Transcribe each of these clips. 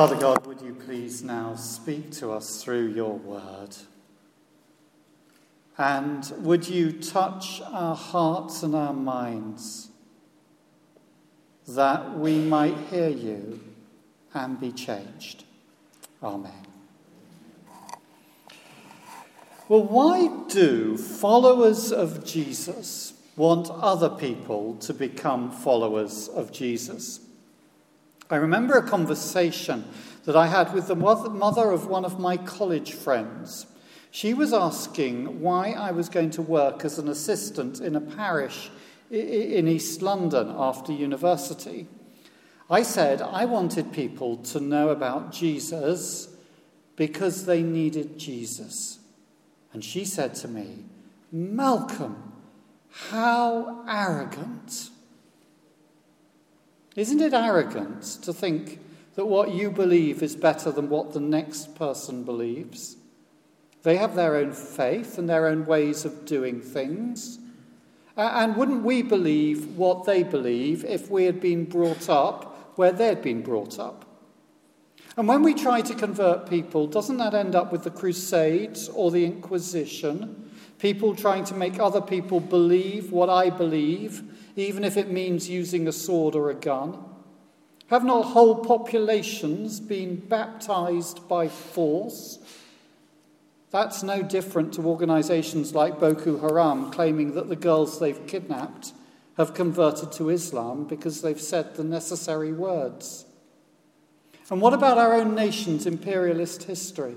Father God, would you please now speak to us through your word? And would you touch our hearts and our minds that we might hear you and be changed? Amen. Well, why do followers of Jesus want other people to become followers of Jesus? I remember a conversation that I had with the mother of one of my college friends. She was asking why I was going to work as an assistant in a parish in East London after university. I said I wanted people to know about Jesus because they needed Jesus. And she said to me, Malcolm, how arrogant. Isn't it arrogant to think that what you believe is better than what the next person believes? They have their own faith and their own ways of doing things. And wouldn't we believe what they believe if we had been brought up where they'd been brought up? And when we try to convert people, doesn't that end up with the Crusades or the Inquisition? People trying to make other people believe what I believe, even if it means using a sword or a gun? Have not whole populations been baptized by force? That's no different to organizations like Boko Haram claiming that the girls they've kidnapped have converted to Islam because they've said the necessary words. And what about our own nation's imperialist history?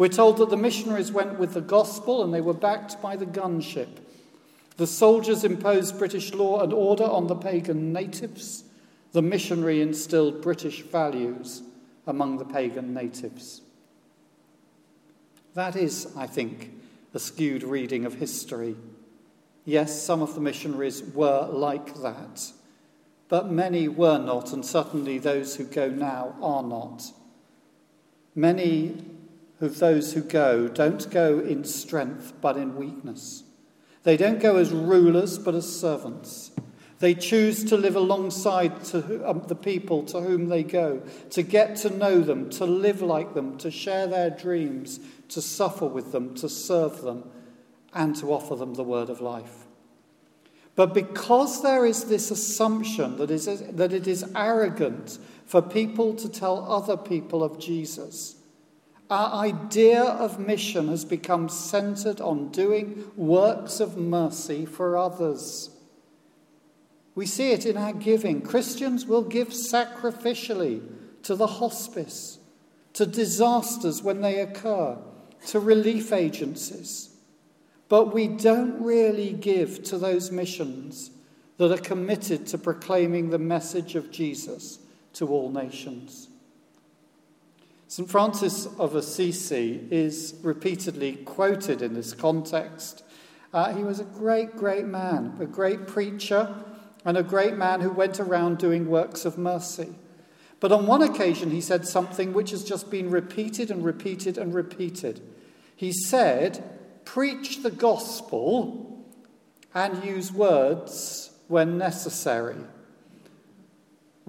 We're told that the missionaries went with the gospel and they were backed by the gunship. The soldiers imposed British law and order on the pagan natives. The missionary instilled British values among the pagan natives. That is, I think, a skewed reading of history. Yes, some of the missionaries were like that. But many were not, and certainly those who go now are not. Many of those who go don't go in strength, but in weakness. They don't go as rulers, but as servants. They choose to live alongside to, um, the people to whom they go, to get to know them, to live like them, to share their dreams, to suffer with them, to serve them, and to offer them the word of life. But because there is this assumption that, is, that it is arrogant for people to tell other people of Jesus, our idea of mission has become centered on doing works of mercy for others. We see it in our giving. Christians will give sacrificially to the hospice, to disasters when they occur, to relief agencies. But we don't really give to those missions that are committed to proclaiming the message of Jesus to all nations. St. Francis of Assisi is repeatedly quoted in this context. Uh, he was a great, great man, a great preacher, and a great man who went around doing works of mercy. But on one occasion, he said something which has just been repeated and repeated and repeated. He said, preach the gospel and use words when necessary.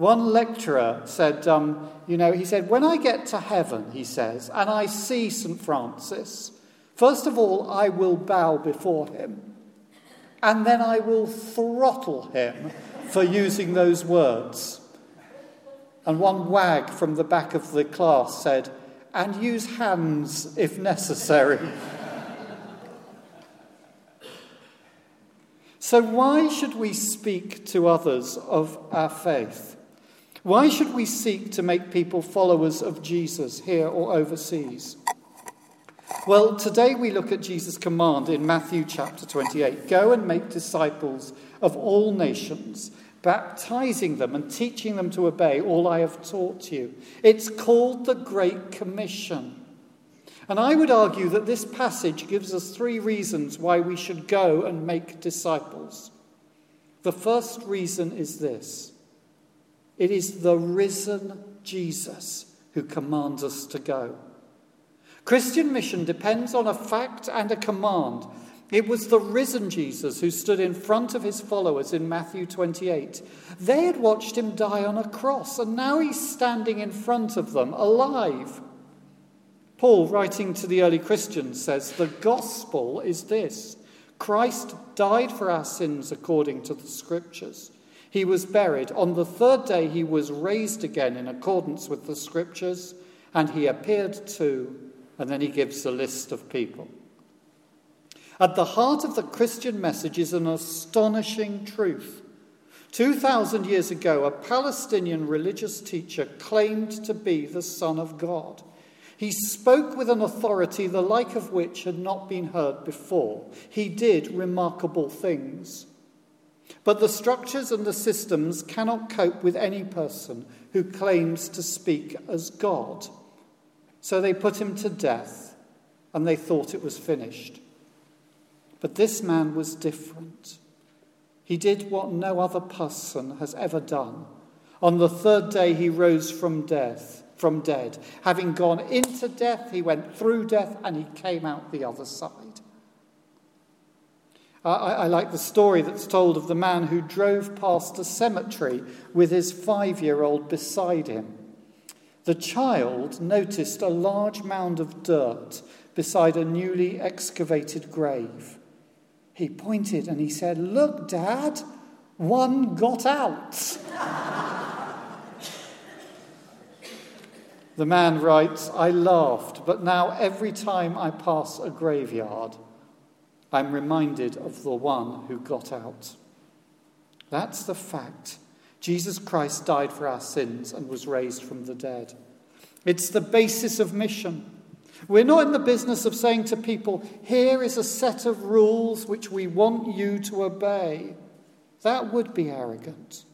One lecturer said, um, you know, he said, when I get to heaven, he says, and I see St. Francis, first of all, I will bow before him, and then I will throttle him for using those words. And one wag from the back of the class said, and use hands if necessary. So, why should we speak to others of our faith? Why should we seek to make people followers of Jesus here or overseas? Well, today we look at Jesus' command in Matthew chapter 28 Go and make disciples of all nations, baptizing them and teaching them to obey all I have taught you. It's called the Great Commission. And I would argue that this passage gives us three reasons why we should go and make disciples. The first reason is this it is the risen Jesus who commands us to go. Christian mission depends on a fact and a command. It was the risen Jesus who stood in front of his followers in Matthew 28. They had watched him die on a cross, and now he's standing in front of them, alive. Paul, writing to the early Christians, says, The gospel is this Christ died for our sins according to the scriptures. He was buried. On the third day, he was raised again in accordance with the scriptures, and he appeared to and then he gives a list of people. At the heart of the Christian message is an astonishing truth. 2,000 years ago, a Palestinian religious teacher claimed to be the Son of God. He spoke with an authority the like of which had not been heard before. He did remarkable things. But the structures and the systems cannot cope with any person who claims to speak as God. So they put him to death, and they thought it was finished. But this man was different. He did what no other person has ever done. On the third day, he rose from death, from dead. Having gone into death, he went through death, and he came out the other side. I, I, like the story that's told of the man who drove past a cemetery with his five year old beside him. The child noticed a large mound of dirt beside a newly excavated grave. He pointed and he said, Look, Dad, one got out. the man writes, I laughed, but now every time I pass a graveyard, I'm reminded of the one who got out. That's the fact Jesus Christ died for our sins and was raised from the dead. It's the basis of mission. We're not in the business of saying to people, here is a set of rules which we want you to obey. That would be arrogant.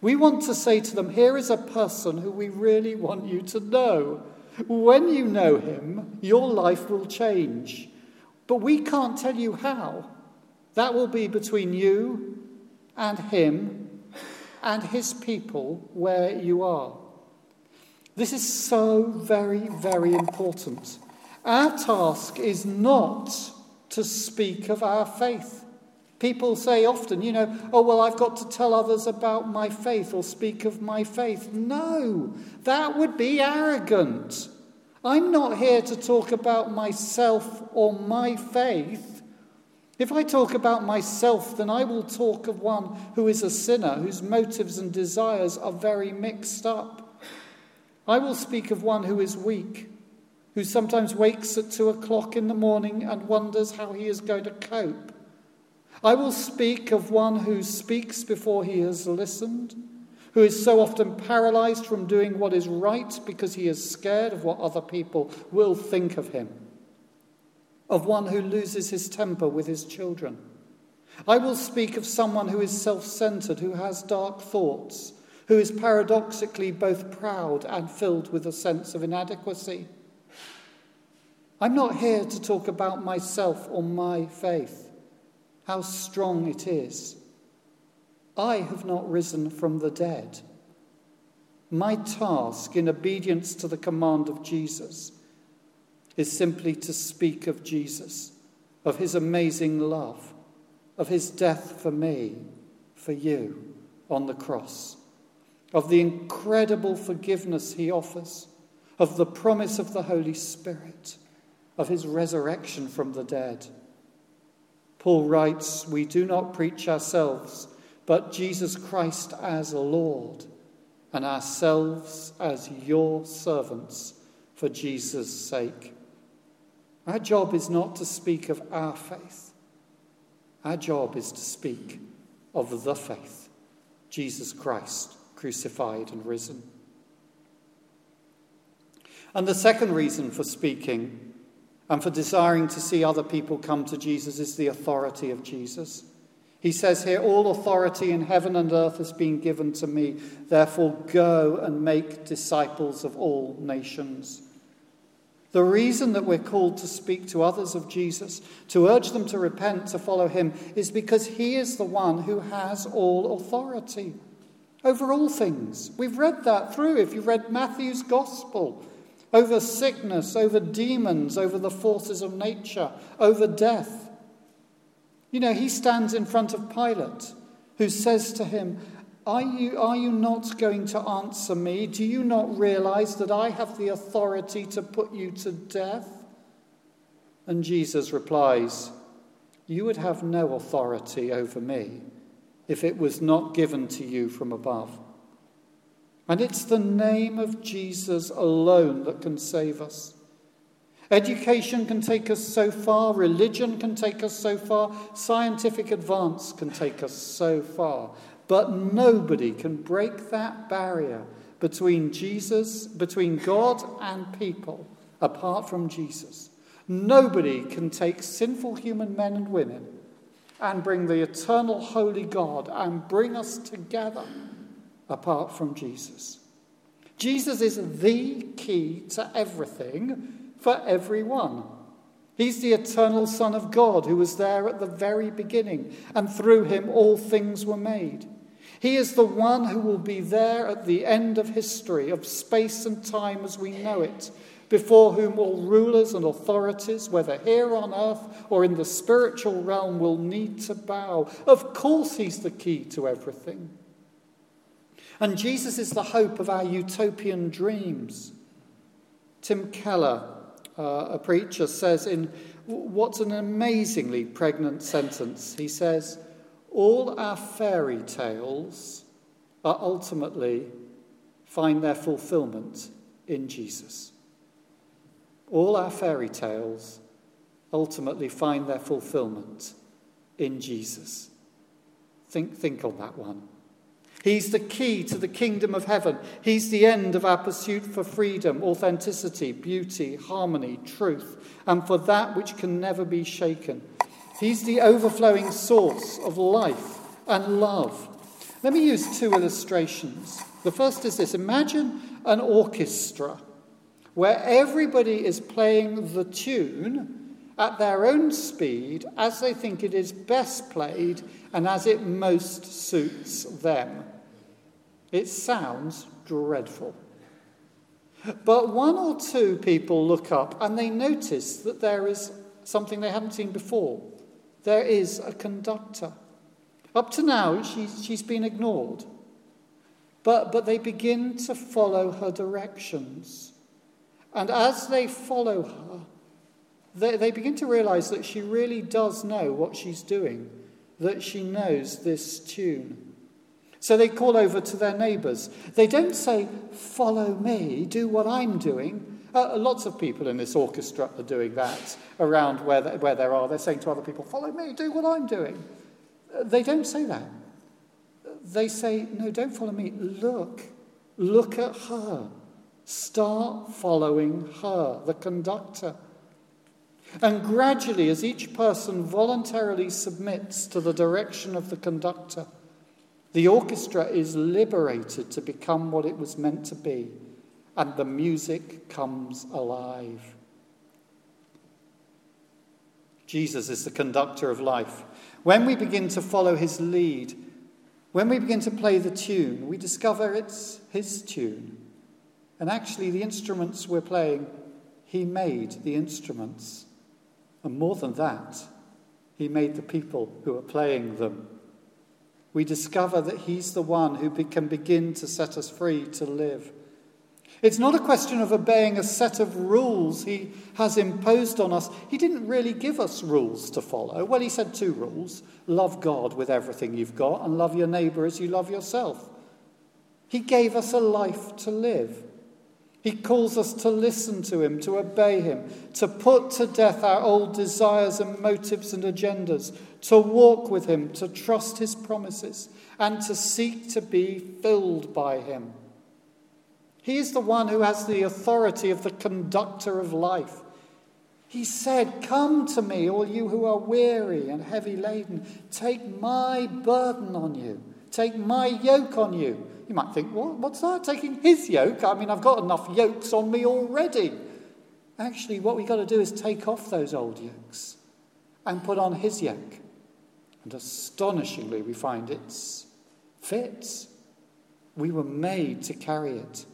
We want to say to them, here is a person who we really want you to know. When you know him, your life will change. But we can't tell you how. That will be between you and him and his people where you are. This is so very, very important. Our task is not to speak of our faith. People say often, you know, oh, well, I've got to tell others about my faith or speak of my faith. No, that would be arrogant. I'm not here to talk about myself or my faith. If I talk about myself, then I will talk of one who is a sinner, whose motives and desires are very mixed up. I will speak of one who is weak, who sometimes wakes at two o'clock in the morning and wonders how he is going to cope. I will speak of one who speaks before he has listened, who is so often paralyzed from doing what is right because he is scared of what other people will think of him of one who loses his temper with his children. I will speak of someone who is self centered, who has dark thoughts, who is paradoxically both proud and filled with a sense of inadequacy. I'm not here to talk about myself or my faith, how strong it is. I have not risen from the dead. My task, in obedience to the command of Jesus, is simply to speak of Jesus, of his amazing love, of his death for me, for you on the cross, of the incredible forgiveness he offers, of the promise of the Holy Spirit, of his resurrection from the dead. Paul writes, We do not preach ourselves, but Jesus Christ as Lord, and ourselves as your servants for Jesus' sake. Our job is not to speak of our faith. Our job is to speak of the faith, Jesus Christ, crucified and risen. And the second reason for speaking and for desiring to see other people come to Jesus is the authority of Jesus. He says here, All authority in heaven and earth has been given to me. Therefore, go and make disciples of all nations. The reason that we're called to speak to others of Jesus, to urge them to repent, to follow him, is because he is the one who has all authority over all things. We've read that through if you've read Matthew's gospel over sickness, over demons, over the forces of nature, over death. You know, he stands in front of Pilate, who says to him, are you, are you not going to answer me? Do you not realize that I have the authority to put you to death? And Jesus replies, You would have no authority over me if it was not given to you from above. And it's the name of Jesus alone that can save us. Education can take us so far, religion can take us so far, scientific advance can take us so far. But nobody can break that barrier between Jesus, between God and people, apart from Jesus. Nobody can take sinful human men and women and bring the eternal holy God and bring us together apart from Jesus. Jesus is the key to everything for everyone. He's the eternal Son of God who was there at the very beginning, and through him all things were made. He is the one who will be there at the end of history, of space and time as we know it, before whom all rulers and authorities, whether here on earth or in the spiritual realm, will need to bow. Of course, He's the key to everything. And Jesus is the hope of our utopian dreams. Tim Keller, uh, a preacher, says in what's an amazingly pregnant sentence, he says, All our fairy tales are ultimately find their fulfillment in Jesus. All our fairy tales ultimately find their fulfillment in Jesus. Think, think on that one. He's the key to the kingdom of heaven. He's the end of our pursuit for freedom, authenticity, beauty, harmony, truth, and for that which can never be shaken. He's the overflowing source of life and love. Let me use two illustrations. The first is this Imagine an orchestra where everybody is playing the tune at their own speed as they think it is best played and as it most suits them. It sounds dreadful. But one or two people look up and they notice that there is something they haven't seen before. There is a conductor. Up to now, she's, she's been ignored. But, but they begin to follow her directions. And as they follow her, they, they begin to realize that she really does know what she's doing, that she knows this tune. So they call over to their neighbours. They don't say, Follow me, do what I'm doing. Uh, lots of people in this orchestra are doing that around where, they, where there are. They're saying to other people, Follow me, do what I'm doing. Uh, they don't say that. They say, No, don't follow me. Look, look at her. Start following her, the conductor. And gradually, as each person voluntarily submits to the direction of the conductor, the orchestra is liberated to become what it was meant to be, and the music comes alive. Jesus is the conductor of life. When we begin to follow his lead, when we begin to play the tune, we discover it's his tune. And actually, the instruments we're playing, he made the instruments. And more than that, he made the people who are playing them we discover that He's the one who can begin to set us free to live. It's not a question of obeying a set of rules He has imposed on us. He didn't really give us rules to follow. Well, He said two rules love God with everything you've got, and love your neighbour as you love yourself. He gave us a life to live. He calls us to listen to him, to obey him, to put to death our old desires and motives and agendas, to walk with him, to trust his promises, and to seek to be filled by him. He is the one who has the authority of the conductor of life. He said, Come to me, all you who are weary and heavy laden. Take my burden on you, take my yoke on you. You might think, well, what's that? Taking his yoke? I mean, I've got enough yokes on me already. Actually, what we've got to do is take off those old yokes and put on his yoke. And astonishingly, we find it's fits. We were made to carry it.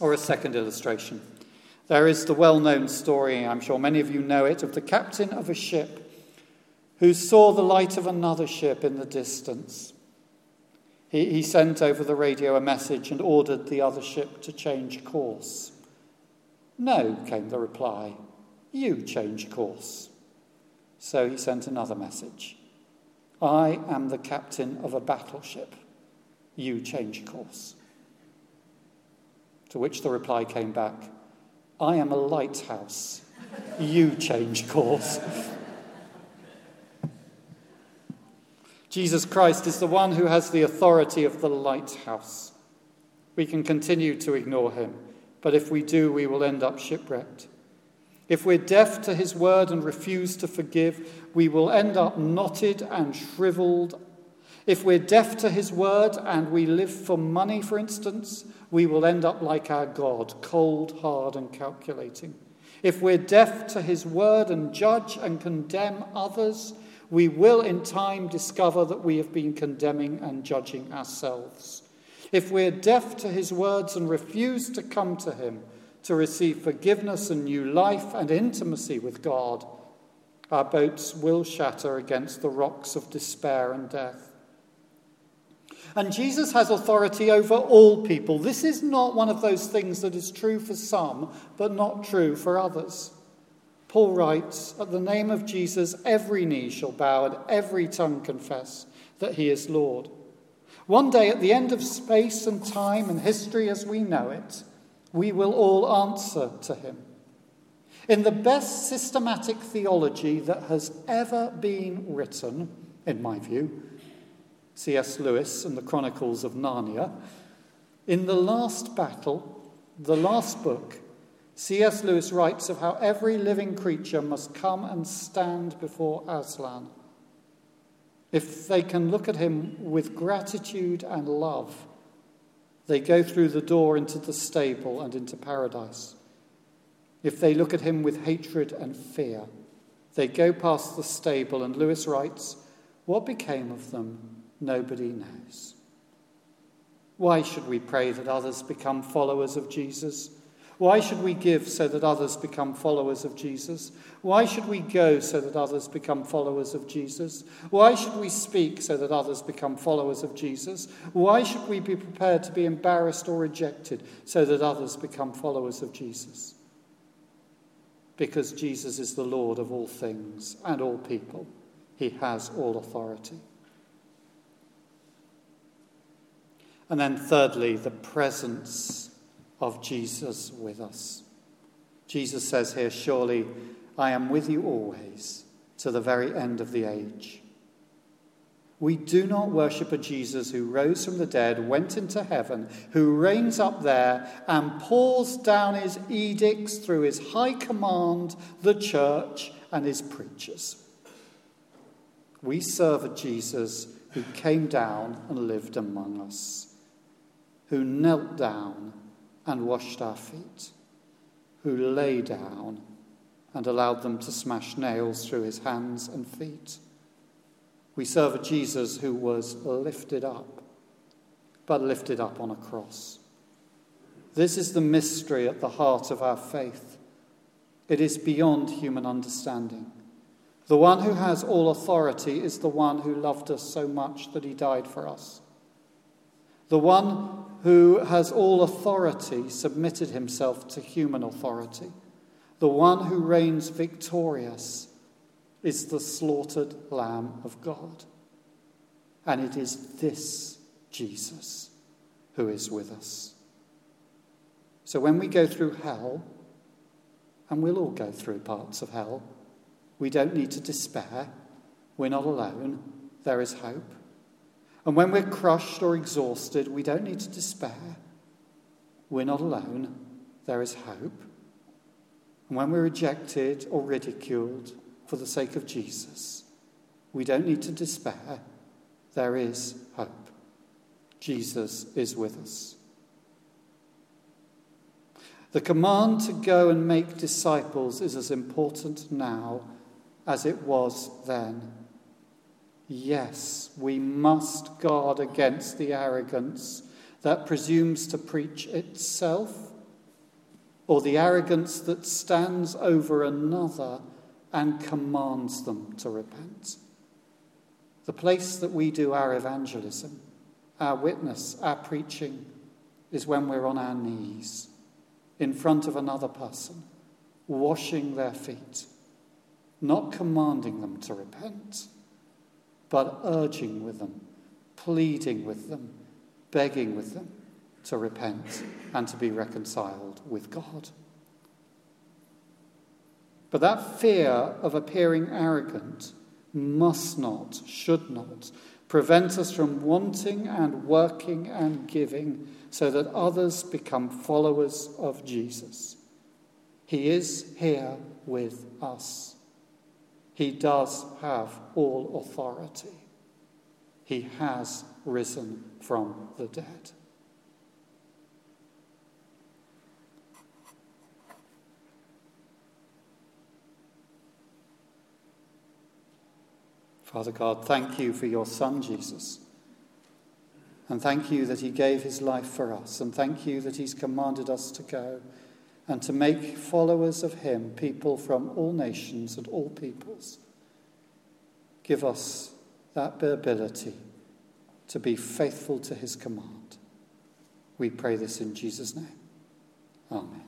Or a second illustration. There is the well known story, I'm sure many of you know it, of the captain of a ship who saw the light of another ship in the distance. He, he sent over the radio a message and ordered the other ship to change course. No, came the reply. You change course. So he sent another message I am the captain of a battleship. You change course. To which the reply came back I am a lighthouse. You change course. Jesus Christ is the one who has the authority of the lighthouse. We can continue to ignore him, but if we do, we will end up shipwrecked. If we're deaf to his word and refuse to forgive, we will end up knotted and shriveled. If we're deaf to his word and we live for money, for instance, we will end up like our God, cold, hard, and calculating. If we're deaf to his word and judge and condemn others, we will in time discover that we have been condemning and judging ourselves. If we're deaf to his words and refuse to come to him to receive forgiveness and new life and intimacy with God, our boats will shatter against the rocks of despair and death. And Jesus has authority over all people. This is not one of those things that is true for some, but not true for others. Paul writes, At the name of Jesus, every knee shall bow and every tongue confess that he is Lord. One day, at the end of space and time and history as we know it, we will all answer to him. In the best systematic theology that has ever been written, in my view, C.S. Lewis and the Chronicles of Narnia, in the last battle, the last book, C.S. Lewis writes of how every living creature must come and stand before Aslan. If they can look at him with gratitude and love, they go through the door into the stable and into paradise. If they look at him with hatred and fear, they go past the stable, and Lewis writes, What became of them, nobody knows. Why should we pray that others become followers of Jesus? Why should we give so that others become followers of Jesus? Why should we go so that others become followers of Jesus? Why should we speak so that others become followers of Jesus? Why should we be prepared to be embarrassed or rejected so that others become followers of Jesus? Because Jesus is the Lord of all things and all people, he has all authority. And then, thirdly, the presence of Jesus with us. Jesus says here, Surely I am with you always to the very end of the age. We do not worship a Jesus who rose from the dead, went into heaven, who reigns up there and pours down his edicts through his high command, the church, and his preachers. We serve a Jesus who came down and lived among us, who knelt down and washed our feet, who lay down and allowed them to smash nails through his hands and feet. We serve a Jesus who was lifted up, but lifted up on a cross. This is the mystery at the heart of our faith. It is beyond human understanding. The one who has all authority is the one who loved us so much that he died for us. The one who has all authority submitted himself to human authority. The one who reigns victorious is the slaughtered Lamb of God. And it is this Jesus who is with us. So when we go through hell, and we'll all go through parts of hell, we don't need to despair. We're not alone. There is hope. And when we're crushed or exhausted, we don't need to despair. We're not alone. There is hope. And when we're rejected or ridiculed for the sake of Jesus, we don't need to despair. There is hope. Jesus is with us. The command to go and make disciples is as important now as it was then. Yes, we must guard against the arrogance that presumes to preach itself. or the arrogance that stands over another and commands them to repent. The place that we do our evangelism, our witness, our preaching, is when we're on our knees in front of another person, washing their feet, not commanding them to repent, but urging with them, pleading with them, begging with them to repent and to be reconciled with God. But that fear of appearing arrogant must not, should not, prevent us from wanting and working and giving so that others become followers of Jesus. He is here with us. He does have all authority. He has risen from the dead. Father God, thank you for your Son, Jesus. And thank you that he gave his life for us. And thank you that he's commanded us to go and to make followers of him people from all nations and all peoples. Give us that ability to be faithful to his command. We pray this in Jesus' name. Amen.